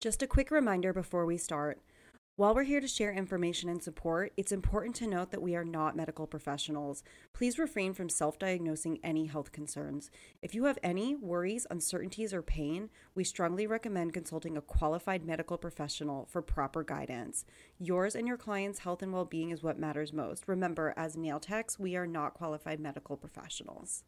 Just a quick reminder before we start. While we're here to share information and support, it's important to note that we are not medical professionals. Please refrain from self diagnosing any health concerns. If you have any worries, uncertainties, or pain, we strongly recommend consulting a qualified medical professional for proper guidance. Yours and your client's health and well being is what matters most. Remember, as nail techs, we are not qualified medical professionals.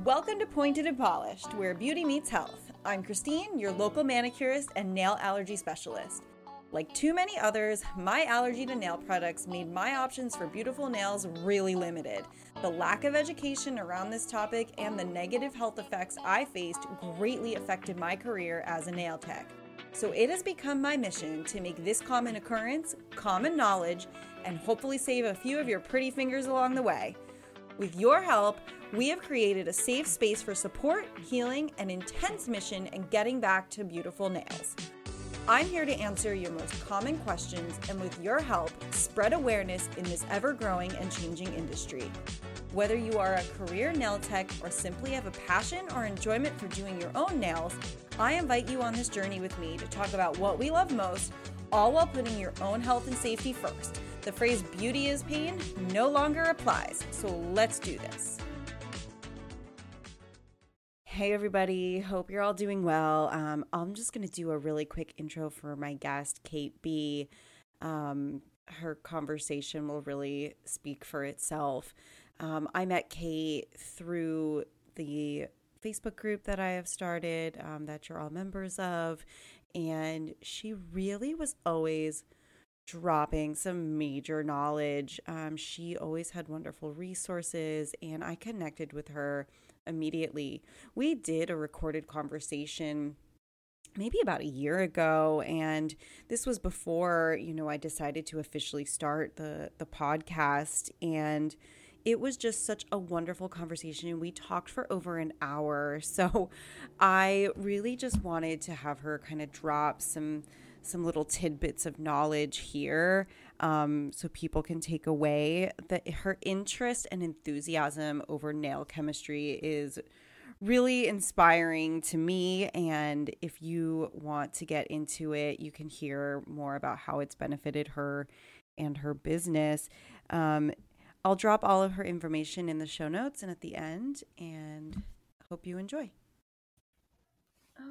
Welcome to Pointed and Polished, where beauty meets health. I'm Christine, your local manicurist and nail allergy specialist. Like too many others, my allergy to nail products made my options for beautiful nails really limited. The lack of education around this topic and the negative health effects I faced greatly affected my career as a nail tech. So it has become my mission to make this common occurrence common knowledge and hopefully save a few of your pretty fingers along the way. With your help, we have created a safe space for support, healing, and intense mission in getting back to beautiful nails. I'm here to answer your most common questions and, with your help, spread awareness in this ever growing and changing industry. Whether you are a career nail tech or simply have a passion or enjoyment for doing your own nails, I invite you on this journey with me to talk about what we love most, all while putting your own health and safety first. The phrase beauty is pain no longer applies, so let's do this. Hey, everybody. Hope you're all doing well. Um, I'm just going to do a really quick intro for my guest, Kate B. Um, her conversation will really speak for itself. Um, I met Kate through the Facebook group that I have started um, that you're all members of. And she really was always dropping some major knowledge. Um, she always had wonderful resources, and I connected with her immediately. We did a recorded conversation maybe about a year ago and this was before you know I decided to officially start the the podcast and it was just such a wonderful conversation. We talked for over an hour. So I really just wanted to have her kind of drop some some little tidbits of knowledge here um, so people can take away that her interest and enthusiasm over nail chemistry is really inspiring to me. And if you want to get into it, you can hear more about how it's benefited her and her business. Um, I'll drop all of her information in the show notes and at the end, and hope you enjoy.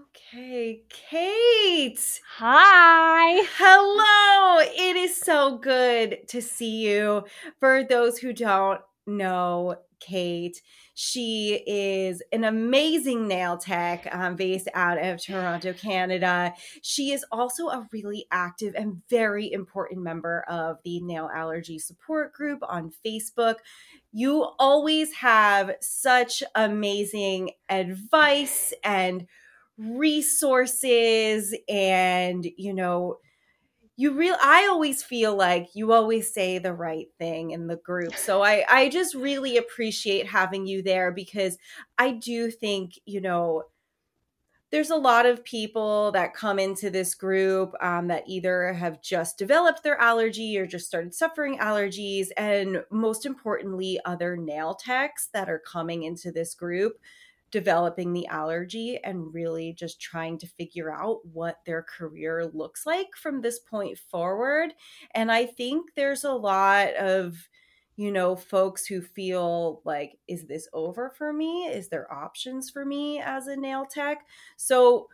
Okay, Kate. Hi. Hello. It is so good to see you. For those who don't know Kate, she is an amazing nail tech um, based out of Toronto, Canada. She is also a really active and very important member of the Nail Allergy Support Group on Facebook. You always have such amazing advice and resources and, you know, you real I always feel like you always say the right thing in the group. So I I just really appreciate having you there because I do think, you know, there's a lot of people that come into this group um, that either have just developed their allergy or just started suffering allergies and most importantly other nail techs that are coming into this group developing the allergy and really just trying to figure out what their career looks like from this point forward. And I think there's a lot of, you know, folks who feel like, is this over for me? Is there options for me as a nail tech? So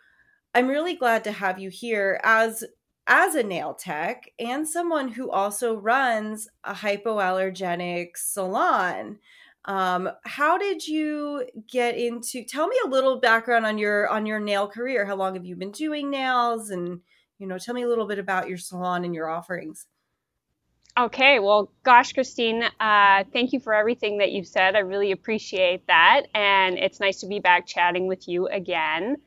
I'm really glad to have you here as as a nail tech and someone who also runs a hypoallergenic salon. Um, how did you get into? Tell me a little background on your on your nail career. How long have you been doing nails, and you know, tell me a little bit about your salon and your offerings. Okay, well, gosh, Christine, uh, thank you for everything that you've said. I really appreciate that, and it's nice to be back chatting with you again.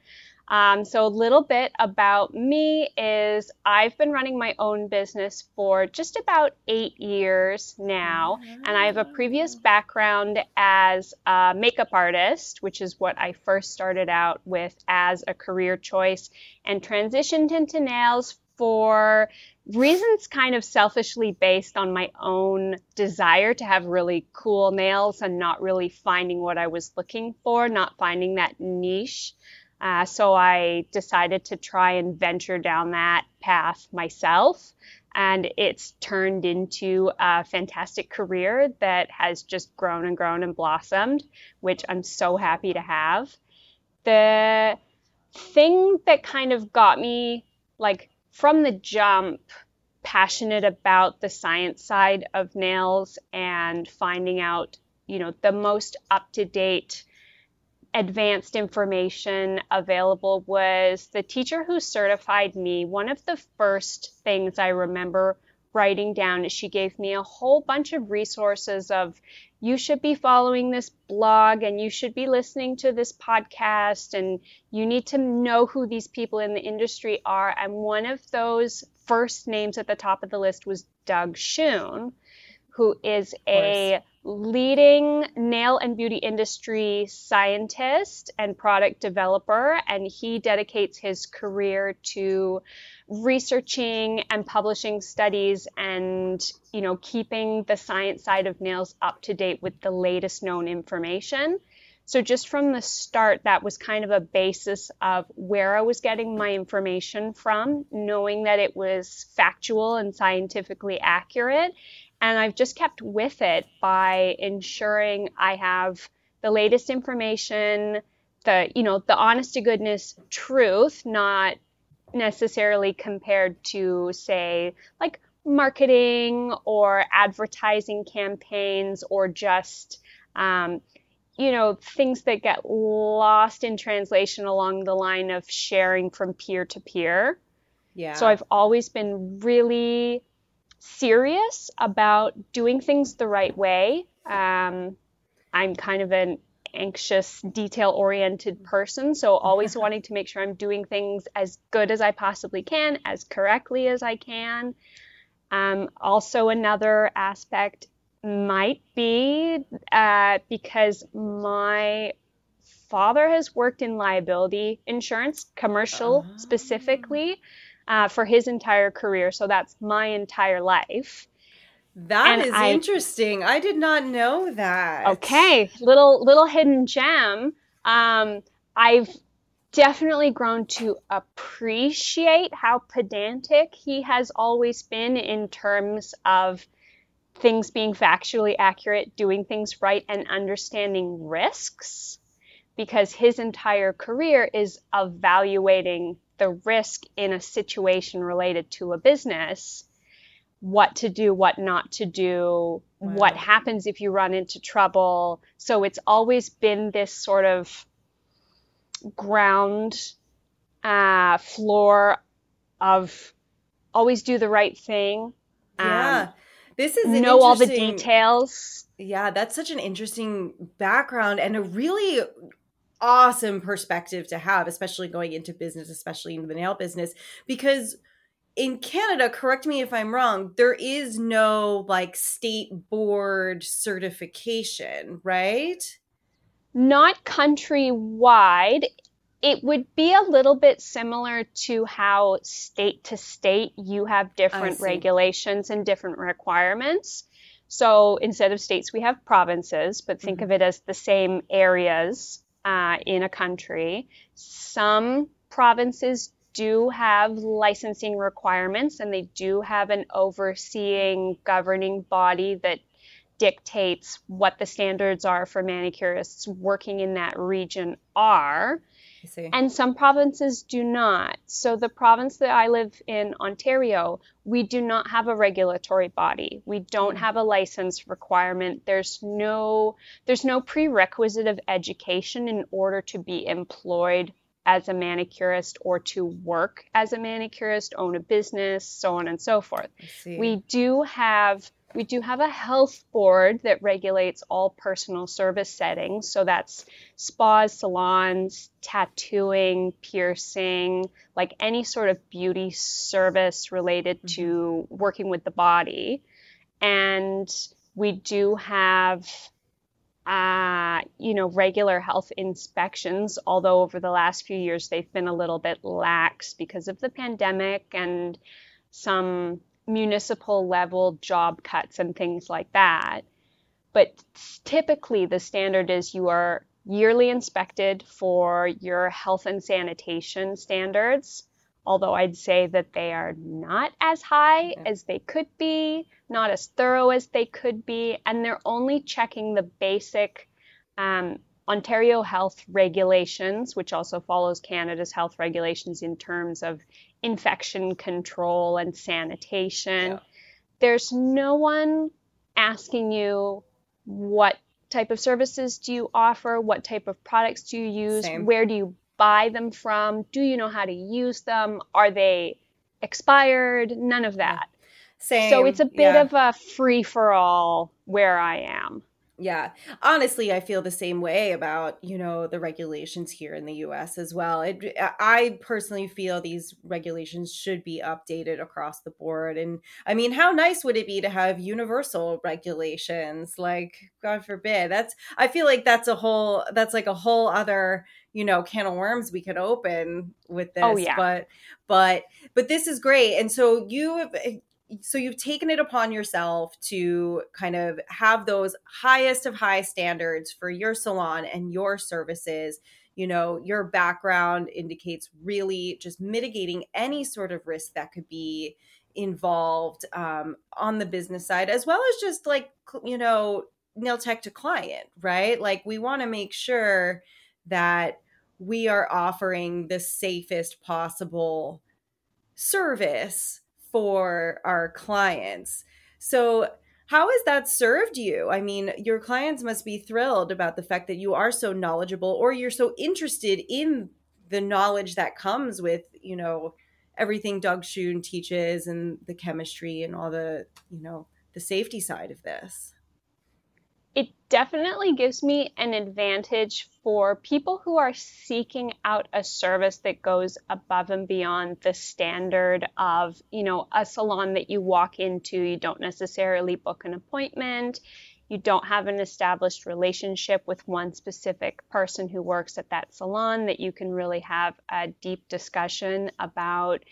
Um, so, a little bit about me is I've been running my own business for just about eight years now, and I have a previous background as a makeup artist, which is what I first started out with as a career choice, and transitioned into nails for reasons kind of selfishly based on my own desire to have really cool nails and not really finding what I was looking for, not finding that niche Uh, so I decided to try and venture down that path myself. And it's turned into a fantastic career that has just grown and grown and blossomed, which I'm so happy to have. The thing that kind of got me, like from the jump, passionate about the science side of nails and finding out, you know, the most up to date advanced information available was the teacher who certified me. One of the first things I remember writing down is she gave me a whole bunch of resources of you should be following this blog and you should be listening to this podcast and you need to know who these people in the industry are and one of those first names at the top of the list was Doug Schoon who is a leading nail and beauty industry scientist and product developer, and he dedicates his career to researching and publishing studies and you know keeping the science side of nails up to date with the latest known information. So just from the start that was kind of a basis of where i was getting my information from knowing that it was factual and scientifically accurate and I've just kept with it by ensuring I have the latest information, the you know the honest to goodness truth, not necessarily compared to say like marketing or advertising campaigns or just um, you know things that get lost in translation along the line of sharing from peer to peer. Yeah. So I've always been really serious about doing things the right way. Um, I'm kind of an anxious, detail oriented person, so always wanting to make sure I'm doing things as good as I possibly can, as correctly as I can. Um, also, another aspect might be uh, because my father has worked in liability insurance, commercial uh-huh. specifically uh, for his entire career. So that's my entire life. That and is I, interesting. I did not know that. Okay, little little hidden gem. Um, I've definitely grown to appreciate how pedantic he has always been in terms of things being factually accurate, doing things right, and understanding risks. Because his entire career is evaluating the risk in a situation related to a business what to do, what not to do, wow. what happens if you run into trouble. So it's always been this sort of ground uh, floor of always do the right thing. Yeah. Um, this is know all the details. Yeah, that's such an interesting background and a really awesome perspective to have, especially going into business, especially in the nail business, because in Canada, correct me if I'm wrong, there is no like state board certification, right? Not countrywide. It would be a little bit similar to how state to state you have different regulations and different requirements. So instead of states, we have provinces, but think mm-hmm. of it as the same areas uh, in a country. Some provinces do have licensing requirements and they do have an overseeing governing body that dictates what the standards are for manicurists working in that region are. And some provinces do not. So, the province that I live in, Ontario, we do not have a regulatory body. We don't have a license requirement. There's no there's no prerequisite of education in order to be employed as a manicurist or to work as a manicurist, own a business, so on and so forth. We do have we do have a health board that regulates all personal service settings. So that's spas, salons, tattooing, piercing, like any sort of beauty service related mm-hmm. to working with the body. And we do have, uh, you know, regular health inspections, although over the last few years they've been a little bit lax because of the pandemic and some municipal level job cuts and things like that. But typically, the standard is you are yearly inspected for your health and sanitation standards, although I'd say that they are not as high as they could be, not as thorough as they could be, and they're only checking the basic um, Ontario health regulations, which also follows Canada's health regulations in terms of infection control and sanitation. Yeah. There's no one asking you what type of services do you offer, what type of products do you use, Same. where do you buy them from, do you know how to use them, are they expired, none of that. Same. So it's a bit yeah. of a free for all where I am. Yeah. Honestly, I feel the same way about, you know, the regulations here in the US as well. It, I personally feel these regulations should be updated across the board. And I mean, how nice would it be to have universal regulations? Like, God forbid. That's, I feel like that's a whole, that's like a whole other, you know, can of worms we could open with oh, this. Oh, yeah. But, but, but this is great. And so you so you've taken it upon yourself to kind of have those highest of high standards for your salon and your services. You know your background indicates really just mitigating any sort of risk that could be involved um, on the business side as well as just like you know nail tech to client right? Like we want to make sure that we are offering the safest possible service for our clients. So, how has that served you? I mean, your clients must be thrilled about the fact that you are so knowledgeable or you're so interested in the knowledge that comes with, you know, everything Doug Schoon teaches and the chemistry and all the, you know, the safety side of this it definitely gives me an advantage for people who are seeking out a service that goes above and beyond the standard of, you know, a salon that you walk into, you don't necessarily book an appointment, you don't have an established relationship with one specific person who works at that salon that you can really have a deep discussion about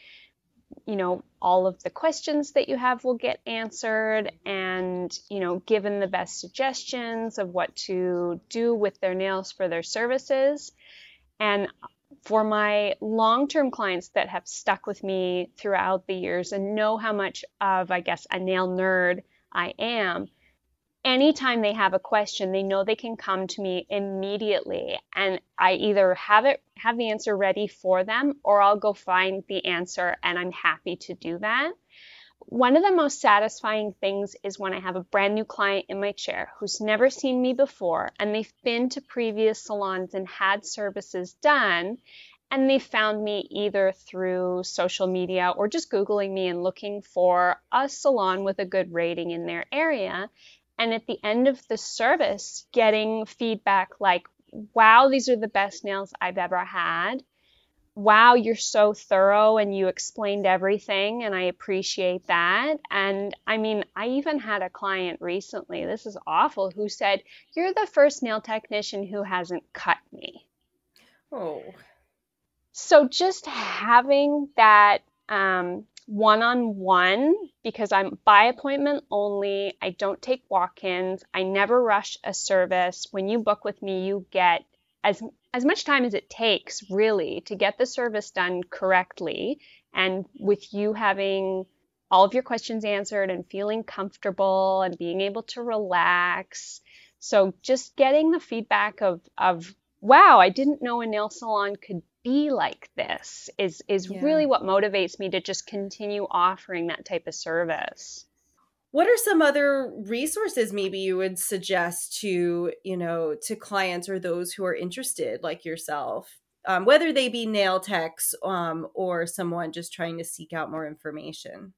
you know, all of the questions that you have will get answered and, you know, given the best suggestions of what to do with their nails for their services. And for my long term clients that have stuck with me throughout the years and know how much of, I guess, a nail nerd I am, anytime they have a question, they know they can come to me immediately and I either have it have the answer ready for them or I'll go find the answer and I'm happy to do that. One of the most satisfying things is when I have a brand new client in my chair who's never seen me before and they've been to previous salons and had services done and they found me either through social media or just Googling me and looking for a salon with a good rating in their area and at the end of the service getting feedback like wow these are the best nails i've ever had. Wow you're so thorough and you explained everything and i appreciate that. And i mean i even had a client recently this is awful who said you're the first nail technician who hasn't cut me. Oh. So just having that um, one on one because I'm by appointment only. I don't take walk ins. I never rush a service. When you book with me, you get as, as much time as it takes, really, to get the service done correctly. And with you having all of your questions answered and feeling comfortable and being able to relax. So just getting the feedback of, of wow, I didn't know a nail salon could be like this is is yeah. really what motivates me to just continue offering that type of service. What are some other resources maybe you would suggest to you know to clients or those who are interested like yourself? Um, whether they be nail techs um, or someone just trying to seek out more information.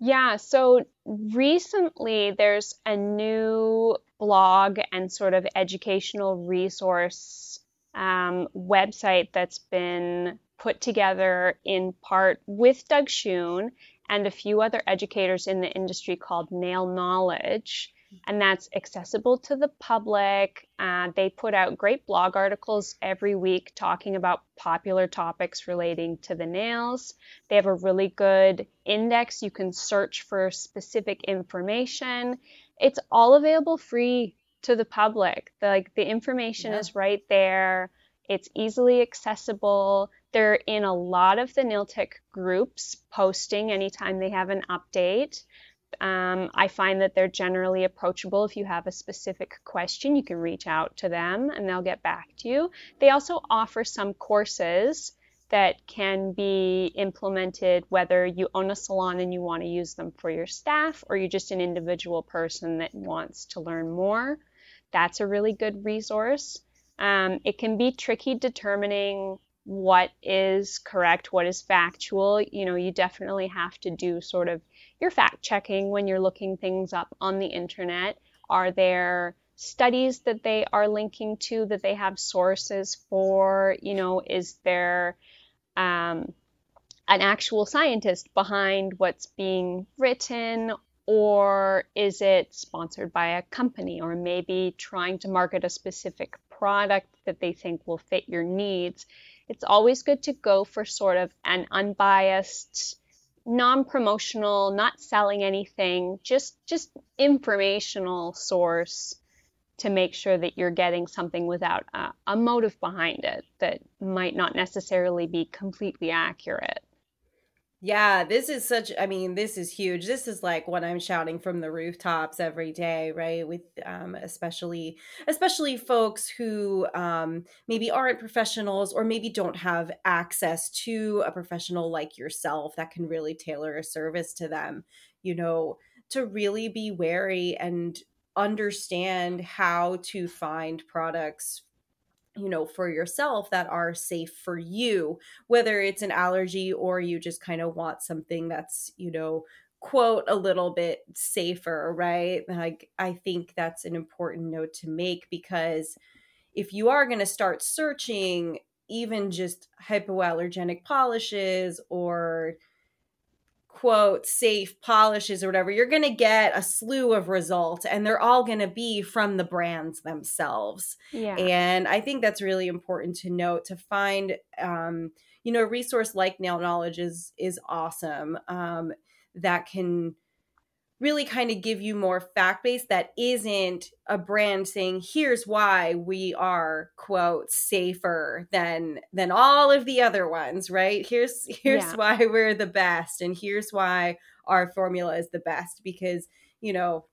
Yeah so recently there's a new blog and sort of educational resource um, website that's been put together in part with Doug Schoon and a few other educators in the industry called Nail Knowledge. And that's accessible to the public. Uh, they put out great blog articles every week talking about popular topics relating to the nails. They have a really good index. You can search for specific information. It's all available free to the public. The, like the information yeah. is right there. It's easily accessible. They're in a lot of the nail tech groups posting anytime they have an update. Um, I find that they're generally approachable. If you have a specific question, you can reach out to them and they'll get back to you. They also offer some courses that can be implemented whether you own a salon and you want to use them for your staff or you're just an individual person that wants to learn more. That's a really good resource. Um, it can be tricky determining what is correct, what is factual. You know, you definitely have to do sort of your fact checking when you're looking things up on the internet. Are there studies that they are linking to that they have sources for? You know, is there um, an actual scientist behind what's being written or is it sponsored by a company or maybe trying to market a specific product that they think will fit your needs? It's always good to go for sort of an unbiased non-promotional not selling anything just just informational source to make sure that you're getting something without a, a motive behind it that might not necessarily be completely accurate yeah, this is such I mean, this is huge. This is like what I'm shouting from the rooftops every day, right? With um especially especially folks who um maybe aren't professionals or maybe don't have access to a professional like yourself that can really tailor a service to them, you know, to really be wary and understand how to find products you know, for yourself that are safe for you, whether it's an allergy or you just kind of want something that's, you know, quote a little bit safer, right? Like, I think that's an important note to make because if you are going to start searching even just hypoallergenic polishes or quote safe polishes or whatever you're going to get a slew of results and they're all going to be from the brands themselves yeah. and i think that's really important to note to find um, you know a resource like nail knowledge is is awesome um, that can really kind of give you more fact based that isn't a brand saying here's why we are quote safer than than all of the other ones right? Here's here's yeah. why we're the best and here's why our formula is the best because you know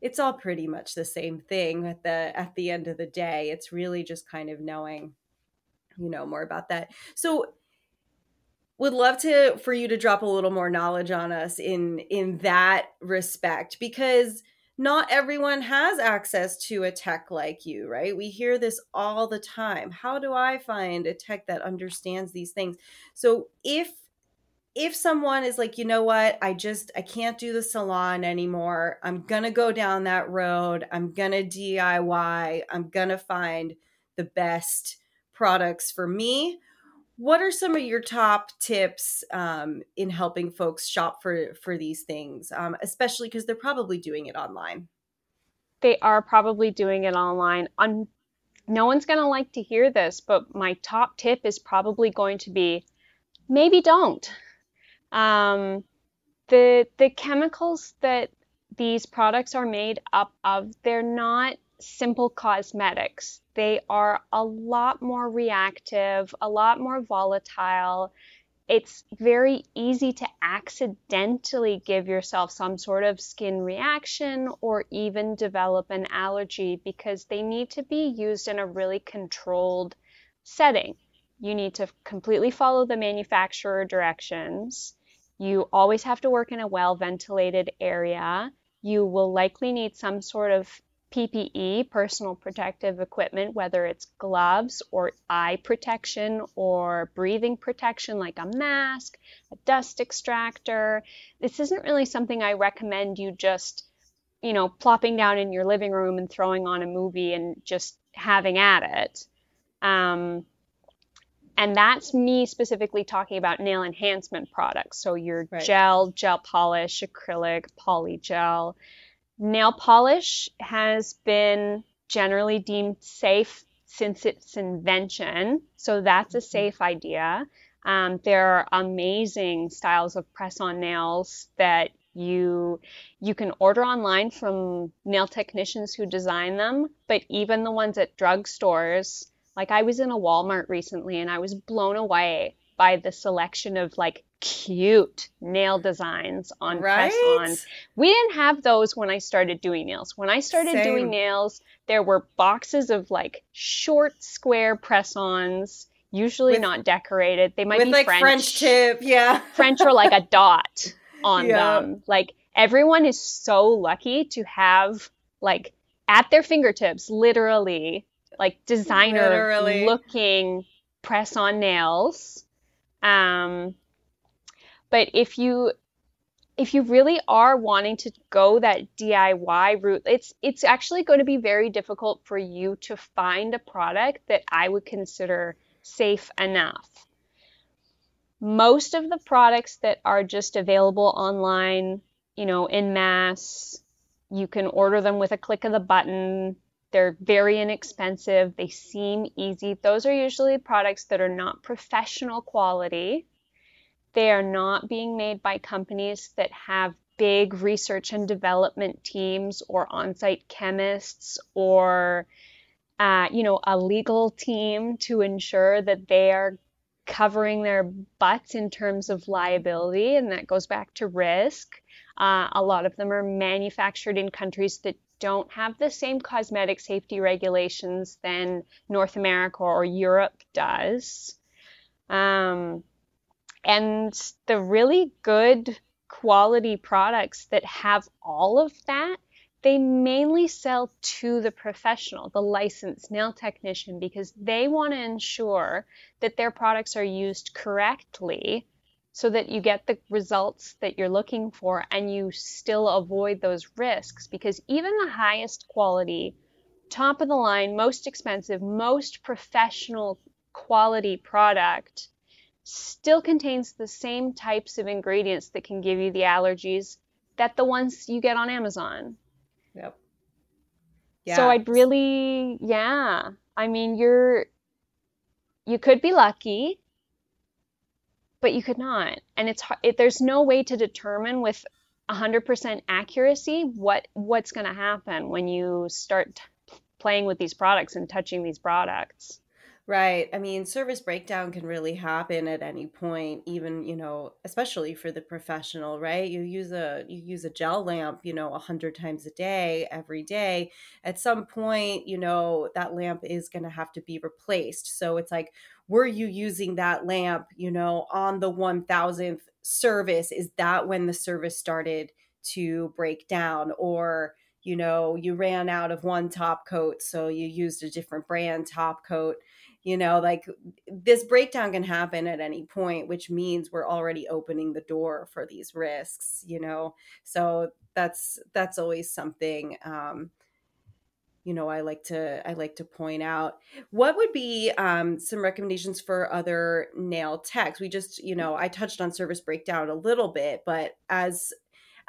it's all pretty much the same thing at the at the end of the day. It's really just kind of knowing you know more about that. So would love to for you to drop a little more knowledge on us in in that respect because not everyone has access to a tech like you, right? We hear this all the time. How do I find a tech that understands these things? So if if someone is like, you know what, I just I can't do the salon anymore. I'm going to go down that road. I'm going to DIY. I'm going to find the best products for me what are some of your top tips um, in helping folks shop for for these things um, especially because they're probably doing it online? They are probably doing it online. On no one's going to like to hear this but my top tip is probably going to be maybe don't. Um, the the chemicals that these products are made up of they're not simple cosmetics. They are a lot more reactive, a lot more volatile. It's very easy to accidentally give yourself some sort of skin reaction or even develop an allergy because they need to be used in a really controlled setting. You need to completely follow the manufacturer directions. You always have to work in a well ventilated area. You will likely need some sort of PPE, personal protective equipment, whether it's gloves or eye protection or breathing protection like a mask, a dust extractor. This isn't really something I recommend you just, you know, plopping down in your living room and throwing on a movie and just having at it. Um, and that's me specifically talking about nail enhancement products. So your right. gel, gel polish, acrylic, polygel. Nail polish has been generally deemed safe since its invention, so that's a mm-hmm. safe idea. Um, there are amazing styles of press on nails that You you can order online from nail technicians who design them, but even the ones at drugstores, like I was in a Walmart recently and I was blown away by the selection of like cute nail designs on right? press-ons. We didn't have those when I started doing nails. When I started Same. doing nails, there were boxes of like short square press-ons, usually with, not decorated. They might with be like French, French tip, yeah. French or like a dot on yeah. them. Like everyone is so lucky to have like at their fingertips literally like designer literally. looking press on nails. Um but if you if you really are wanting to go that DIY route, it's it's actually going to be very difficult for you to find a product that I would consider safe enough. Most of the products that are just available online, you know, in mass, you can order them with a click of the button. They're very inexpensive. They seem easy. Those are usually products that are not professional quality. They are not being made by companies that have big research and development teams or on-site chemists or uh, you know a legal team to ensure that they are covering their butts in terms of liability and that goes back to risk. Uh, a lot of them are manufactured in countries that don't have the same cosmetic safety regulations than north america or europe does. Um, and the really good quality products that have all of that, they mainly sell to the professional, the licensed nail technician, because they want to ensure that their products are used correctly so that you get the results that you're looking for and you still avoid those risks. Because even the highest quality, top of the line, most expensive, most professional quality product still contains the same types of ingredients that can give you the allergies that the ones you get on Amazon. Yep. Yeah. So I'd really, yeah. I mean, you're, you could be lucky, but you could not. And it's it, there's no way to determine with 100% accuracy what what's going to happen when you start playing with these products and touching these products. Right. I mean, service breakdown can really happen at any point, even, you know, especially for the professional, right? You use a you use a gel lamp, you know, a hundred times a day, every day. At some point, you know, that lamp is gonna have to be replaced. So it's like, were you using that lamp, you know, on the one thousandth service? Is that when the service started to break down? Or you know, you ran out of one top coat, so you used a different brand top coat you know like this breakdown can happen at any point which means we're already opening the door for these risks you know? So that's that's always something um you know i like to i like to point out. What would be um, some recommendations for other nail techs? We just you know i touched on service breakdown a little bit but as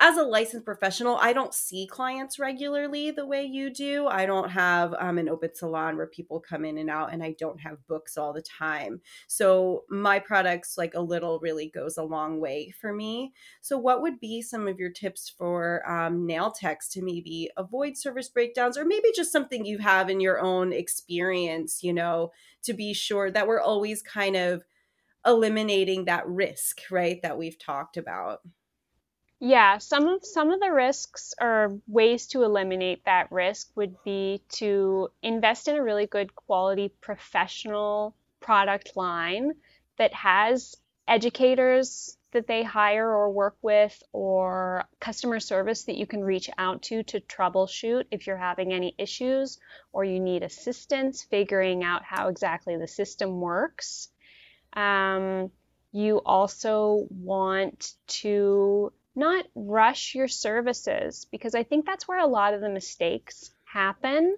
as a licensed professional, I don't see clients regularly the way you do. I don't have um, an open salon where people come in and out, and I don't have books all the time. So my products, like a little, really goes a long way for me. So, what would be some of your tips for um, nail techs to maybe avoid service breakdowns, or maybe just something you have in your own experience, you know, to be sure that we're always kind of eliminating that risk, right, that we've talked about? Yeah, some of some of the risks or ways to eliminate that risk would be to invest in a really good quality professional product line that has educators that they hire or work with or customer service that you can reach out to to troubleshoot if you're having any issues or you need assistance figuring out how exactly the system works. Um, you also want to not rush your services because I think that's where a lot of the mistakes happen.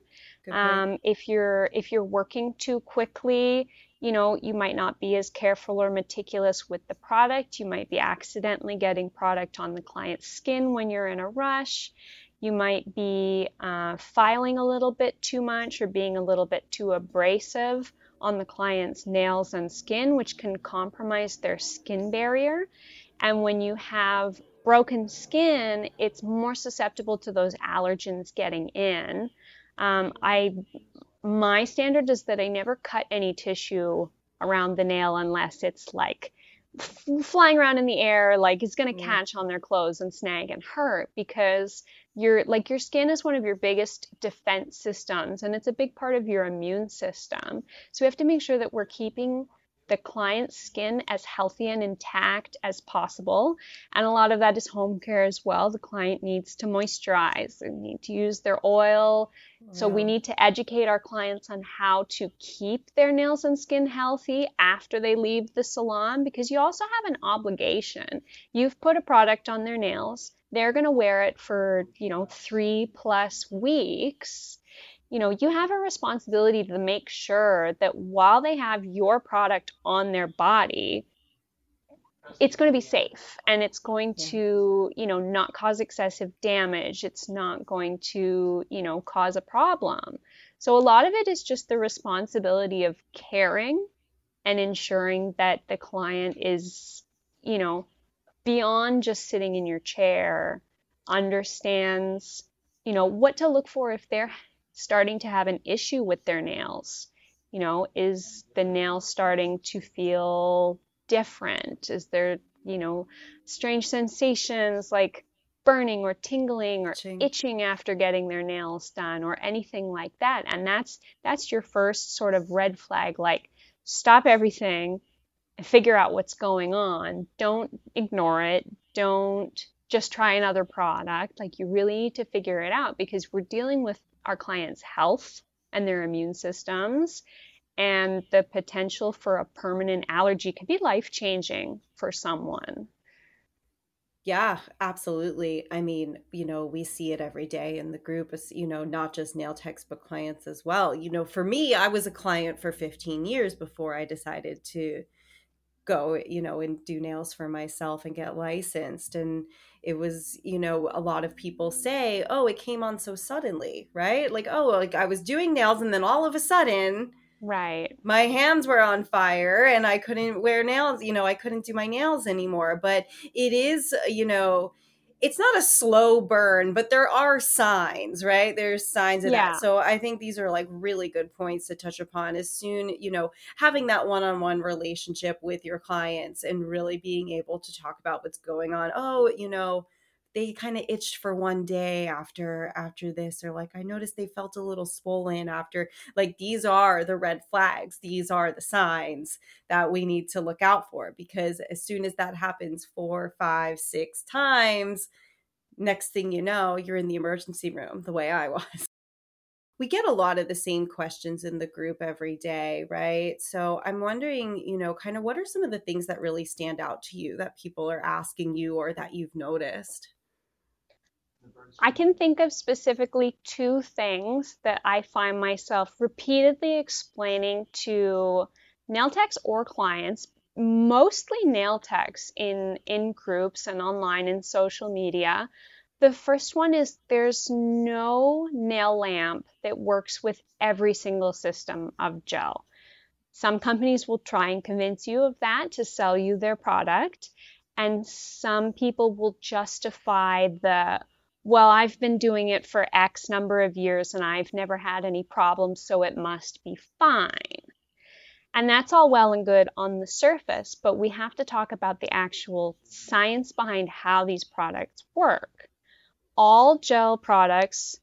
Um, if you're if you're working too quickly, you know you might not be as careful or meticulous with the product. You might be accidentally getting product on the client's skin when you're in a rush. You might be uh, filing a little bit too much or being a little bit too abrasive on the client's nails and skin, which can compromise their skin barrier. And when you have broken skin, it's more susceptible to those allergens getting in. Um, I my standard is that I never cut any tissue around the nail unless it's like flying around in the air like it's going to mm. catch on their clothes and snag and hurt because your like your skin is one of your biggest defense systems and it's a big part of your immune system so we have to make sure that we're keeping the client's skin as healthy and intact as possible. And a lot of that is home care as well. The client needs to moisturize, they need to use their oil. Yeah. So we need to educate our clients on how to keep their nails and skin healthy after they leave the salon because you also have an obligation. You've put a product on their nails. They're going to wear it for, you know, 3 plus weeks you know, you have a responsibility to make sure that while they have your product on their body, it's going to be safe and it's going to, you know, not cause excessive damage. It's not going to, you know, cause a problem. So a lot of it is just the responsibility of caring and ensuring that the client is, you know, beyond just sitting in your chair, understands, you know, what to look for if they're starting to have an issue with their nails? You know, is the nail starting to feel different? Is there, you know, strange sensations like burning or tingling or itching. itching after getting their nails done or anything like that? And that's that's your first sort of red flag like stop everything and figure out what's going on. Don't ignore it. Don't just try another product. Like you really need to figure it out because we're dealing with our clients' health and their immune systems. And the potential for a permanent allergy could be life changing for someone. Yeah, absolutely. I mean, you know, we see it every day in the group, you know, not just nail but clients as well. You know, for me, I was a client for 15 years before I decided to go, you know, and do nails for myself and get licensed. And it was, you know, a lot of people say, oh, it came on so suddenly, right? Like, oh, like I was doing nails and then all of a sudden, right my hands were on fire and i couldn't wear nails you know i couldn't do my nails anymore but it is you know it's not a slow burn, but there are signs, right? There's signs of yeah. that. So I think these are like really good points to touch upon as soon, you know, having that one on one relationship with your clients and really being able to talk about what's going on. Oh, you know, they kind of itched for one day after after this or like i noticed they felt a little swollen after like these are the red flags these are the signs that we need to look out for because as soon as that happens four five six times next thing you know you're in the emergency room the way i was we get a lot of the same questions in the group every day, right? So I'm wondering, you know, kind of what are some of the things that really stand out to you that people are asking you or that you've noticed? I can think of specifically two things that I find myself repeatedly explaining to nail techs or clients, mostly nail techs in, in groups and online and social media. The first one is there's no nail lamp that works with every single system of gel. Some companies will try and convince you of that to sell you their product, and some people will justify the well, I've been doing it for X number of years and I've never had any problems, so it must be fine. And that's all well and good on the surface, but we have to talk about the actual science behind how these products work. All gel products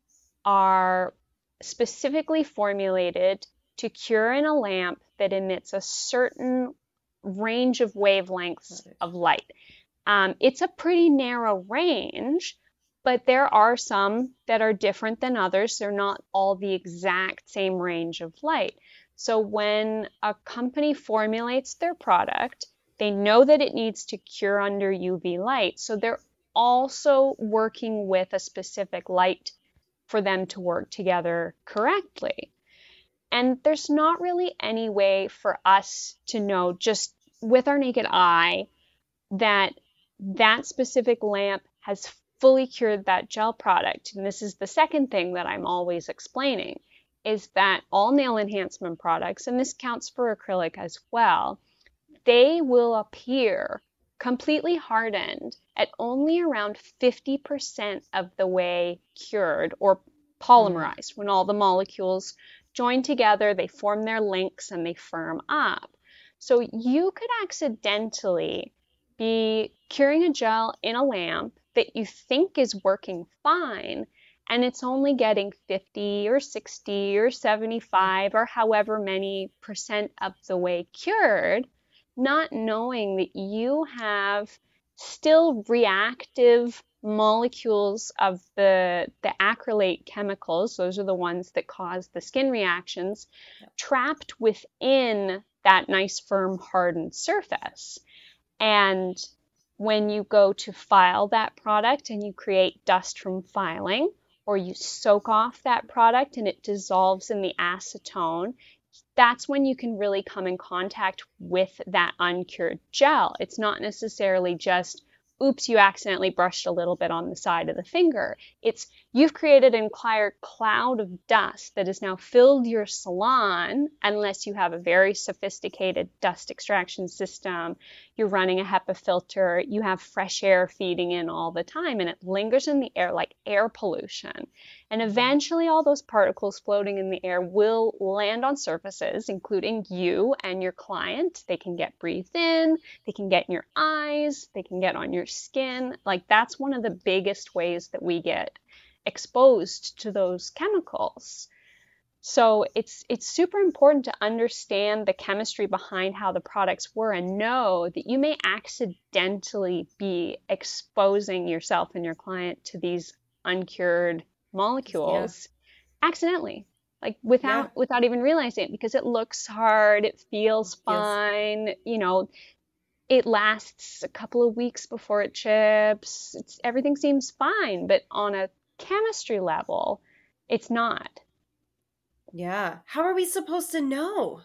are specifically formulated to cure in a lamp that emits a certain range of wavelengths of light. Um, it's a pretty narrow range, but there are some that are different than others. They're not all the exact same range of light. So when a company formulates their product, they know that it needs to cure under UV light. So they're also working with a specific light for them to work together correctly. And there's not really any way for us to know just with our naked eye that that specific lamp has fully cured that gel product, and this is the second thing that I'm always explaining, is that all nail enhancement products, and this counts for acrylic as well, they will appear completely hardened at only around 50% of the way cured or polymerized. When all the molecules join together, they form their links and they firm up. So you could accidentally be curing a gel in a lamp that you think is working fine and it's only getting 50 or 60 or 75 or however many percent of the way cured, not knowing that you have still reactive molecules of the, the acrylate chemicals, those are the ones that cause the skin reactions, trapped within that nice, firm, hardened surface. And when you go to file that product and you create dust from filing, or you soak off that product and it dissolves in the acetone, that's when you can really come in contact with that uncured gel. It's not necessarily just oops, you accidentally brushed a little bit on the side of the finger. It's you've created an entire cloud of dust that has now filled your salon, unless you have a very sophisticated dust extraction system. You're running a HEPA filter, you have fresh air feeding in all the time, and it lingers in the air like air pollution. And eventually, all those particles floating in the air will land on surfaces, including you and your client. They can get breathed in, they can get in your eyes, they can get on your skin. Like, that's one of the biggest ways that we get exposed to those chemicals. So it's it's super important to understand the chemistry behind how the products were and know that you may accidentally be exposing yourself and your client to these uncured molecules yeah. accidentally like without yeah. without even realizing it because it looks hard it feels fine yes. you know it lasts a couple of weeks before it chips it's everything seems fine but on a chemistry level it's not yeah how are we supposed to know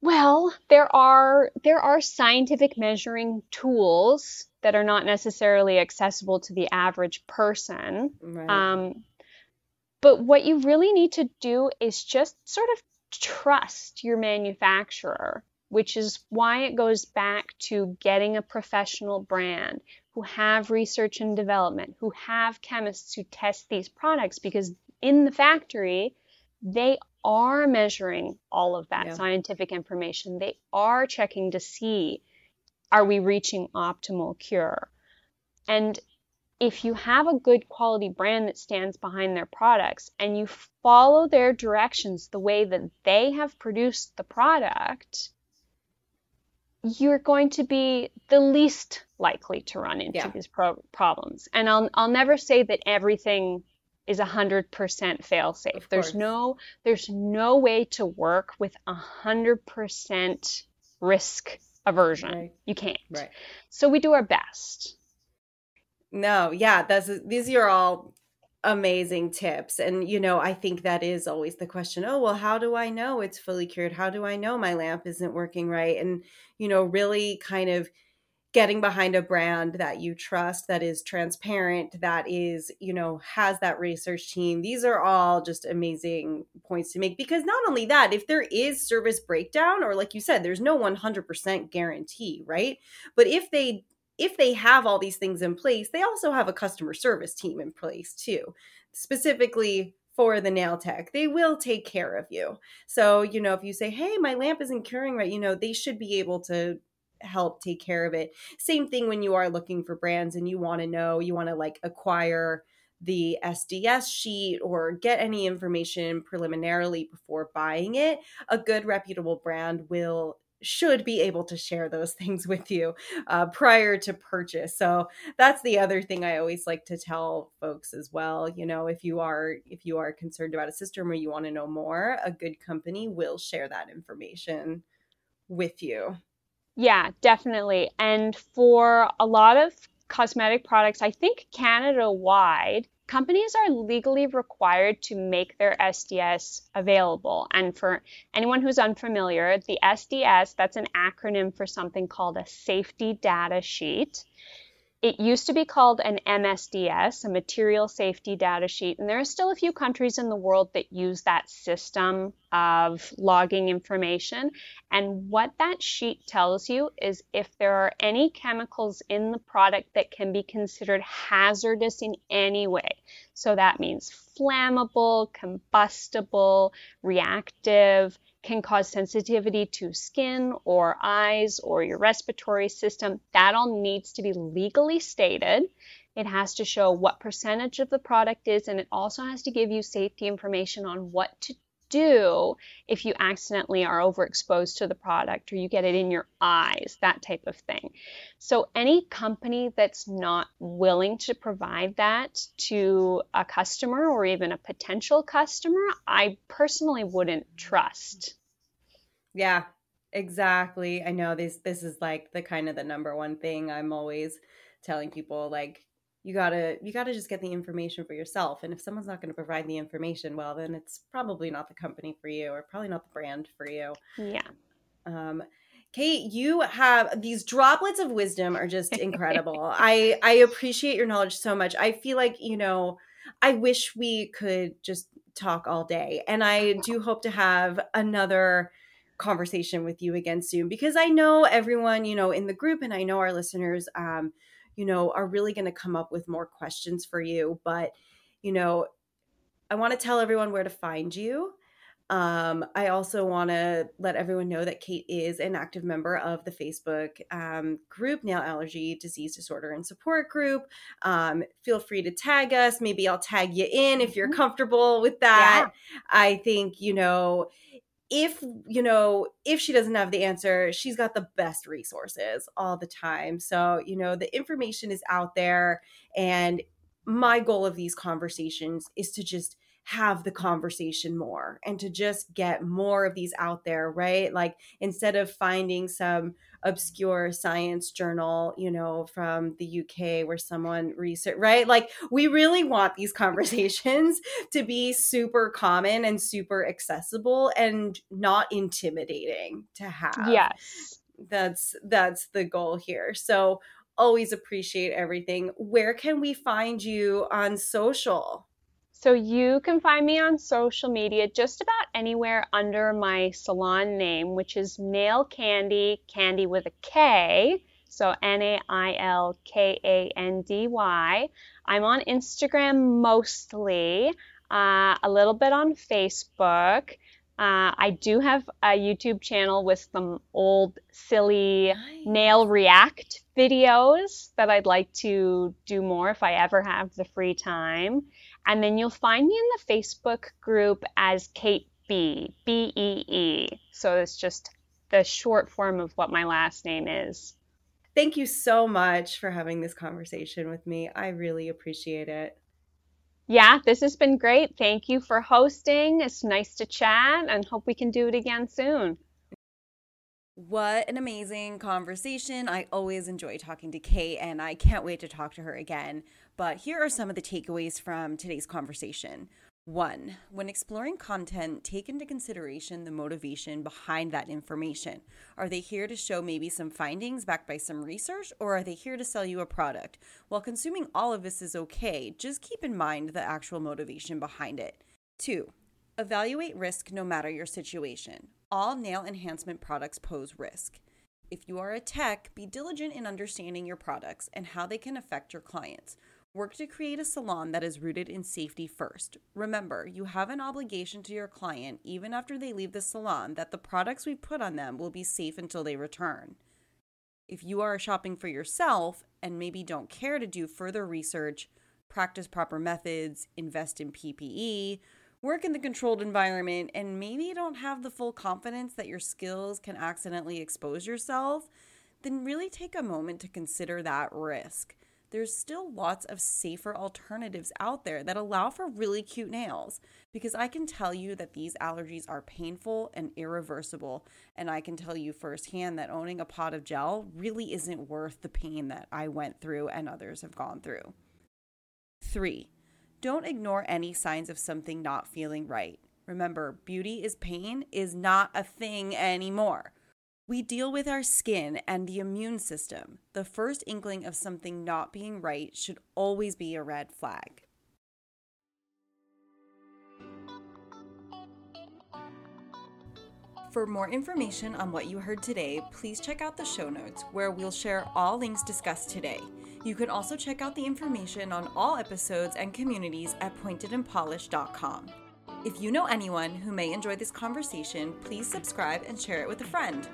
well there are there are scientific measuring tools that are not necessarily accessible to the average person. Right. Um, but what you really need to do is just sort of trust your manufacturer, which is why it goes back to getting a professional brand who have research and development, who have chemists who test these products, because in the factory, they are measuring all of that yeah. scientific information. They are checking to see are we reaching optimal cure? And if you have a good quality brand that stands behind their products and you follow their directions the way that they have produced the product, you're going to be the least likely to run into yeah. these pro- problems. And I'll, I'll never say that everything is 100% fail safe. There's no there's no way to work with 100% risk aversion. Right. You can't. Right. So we do our best. No, yeah, that's these are all amazing tips. And you know, I think that is always the question, oh, well, how do I know it's fully cured? How do I know my lamp isn't working right? And you know, really kind of getting behind a brand that you trust that is transparent that is you know has that research team these are all just amazing points to make because not only that if there is service breakdown or like you said there's no 100% guarantee right but if they if they have all these things in place they also have a customer service team in place too specifically for the nail tech. They will take care of you. So, you know, if you say, hey, my lamp isn't curing right, you know, they should be able to help take care of it. Same thing when you are looking for brands and you want to know, you want to like acquire the SDS sheet or get any information preliminarily before buying it. A good reputable brand will should be able to share those things with you uh, prior to purchase so that's the other thing i always like to tell folks as well you know if you are if you are concerned about a system or you want to know more a good company will share that information with you yeah, definitely. And for a lot of cosmetic products, I think Canada wide, companies are legally required to make their SDS available. And for anyone who's unfamiliar, the SDS, that's an acronym for something called a safety data sheet. It used to be called an MSDS, a material safety data sheet, and there are still a few countries in the world that use that system of logging information. And what that sheet tells you is if there are any chemicals in the product that can be considered hazardous in any way. So that means flammable, combustible, reactive, can cause sensitivity to skin or eyes or your respiratory system. That all needs to be legally stated. It has to show what percentage of the product is, and it also has to give you safety information on what to do if you accidentally are overexposed to the product or you get it in your eyes, that type of thing. So, any company that's not willing to provide that to a customer or even a potential customer, I personally wouldn't trust. Yeah, exactly. I know this this is like the kind of the number one thing I'm always telling people like you gotta you gotta just get the information for yourself and if someone's not going to provide the information well then it's probably not the company for you or probably not the brand for you. Yeah. Um kate you have these droplets of wisdom are just incredible. I i appreciate your knowledge so much. I feel like you know i wish we could just talk all day and i do hope to have another conversation with you again soon because i know everyone you know in the group and i know our listeners um you know, are really going to come up with more questions for you. But, you know, I want to tell everyone where to find you. Um, I also want to let everyone know that Kate is an active member of the Facebook um, group, Nail Allergy Disease Disorder and Support Group. Um, feel free to tag us. Maybe I'll tag you in if you're mm-hmm. comfortable with that. Yeah. I think, you know, if you know if she doesn't have the answer she's got the best resources all the time. So you know the information is out there and my goal of these conversations is to just have the conversation more and to just get more of these out there, right? Like instead of finding some obscure science journal, you know, from the UK where someone research, right? Like we really want these conversations to be super common and super accessible and not intimidating to have. Yes. That's that's the goal here. So always appreciate everything. Where can we find you on social? So you can find me on social media just about anywhere under my salon name, which is Nail Kandy, candy with a K. So N A I L K A N D Y. I'm on Instagram mostly, uh, a little bit on Facebook. Uh, I do have a YouTube channel with some old silly nice. nail react videos that I'd like to do more if I ever have the free time. And then you'll find me in the Facebook group as Kate B, B E E. So it's just the short form of what my last name is. Thank you so much for having this conversation with me. I really appreciate it. Yeah, this has been great. Thank you for hosting. It's nice to chat and hope we can do it again soon. What an amazing conversation. I always enjoy talking to Kate and I can't wait to talk to her again. But here are some of the takeaways from today's conversation. One, when exploring content, take into consideration the motivation behind that information. Are they here to show maybe some findings backed by some research, or are they here to sell you a product? While consuming all of this is okay, just keep in mind the actual motivation behind it. Two, evaluate risk no matter your situation. All nail enhancement products pose risk. If you are a tech, be diligent in understanding your products and how they can affect your clients. Work to create a salon that is rooted in safety first. Remember, you have an obligation to your client, even after they leave the salon, that the products we put on them will be safe until they return. If you are shopping for yourself and maybe don't care to do further research, practice proper methods, invest in PPE, work in the controlled environment, and maybe don't have the full confidence that your skills can accidentally expose yourself, then really take a moment to consider that risk there's still lots of safer alternatives out there that allow for really cute nails because I can tell you that these allergies are painful and irreversible. And I can tell you firsthand that owning a pot of gel really isn't worth the pain that I went through and others have gone through. Three, don't ignore any signs of something not feeling right. Remember, beauty is pain is not a thing anymore. We deal with our skin and the immune system. The first inkling of something not being right should always be a red flag. For more information on what you heard today, please check out the show notes where we'll share all links discussed today. You can also check out the information on all episodes and communities at pointedandpolished.com. If you know anyone who may enjoy this conversation, please subscribe and share it with a friend.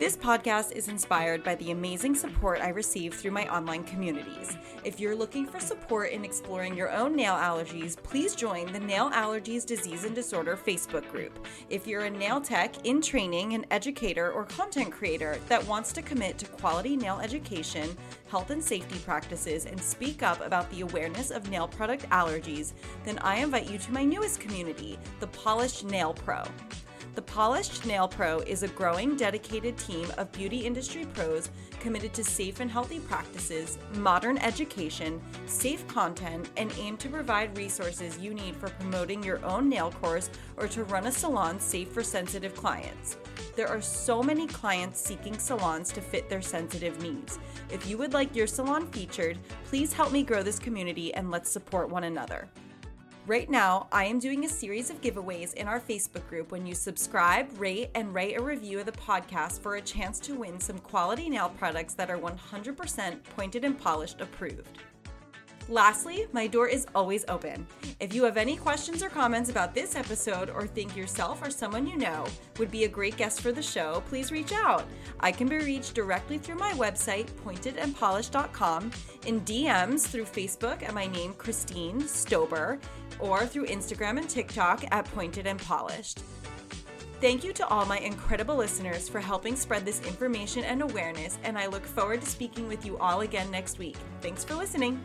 This podcast is inspired by the amazing support I receive through my online communities. If you're looking for support in exploring your own nail allergies, please join the Nail Allergies Disease and Disorder Facebook group. If you're a nail tech in training, an educator, or content creator that wants to commit to quality nail education, health and safety practices, and speak up about the awareness of nail product allergies, then I invite you to my newest community, the Polished Nail Pro. The Polished Nail Pro is a growing, dedicated team of beauty industry pros committed to safe and healthy practices, modern education, safe content, and aim to provide resources you need for promoting your own nail course or to run a salon safe for sensitive clients. There are so many clients seeking salons to fit their sensitive needs. If you would like your salon featured, please help me grow this community and let's support one another. Right now, I am doing a series of giveaways in our Facebook group when you subscribe, rate, and write a review of the podcast for a chance to win some quality nail products that are 100% pointed and polished approved. Lastly, my door is always open. If you have any questions or comments about this episode or think yourself or someone you know would be a great guest for the show, please reach out. I can be reached directly through my website, pointedandpolished.com, in DMs through Facebook at my name, Christine Stober, or through Instagram and TikTok at Pointed and Polished. Thank you to all my incredible listeners for helping spread this information and awareness, and I look forward to speaking with you all again next week. Thanks for listening.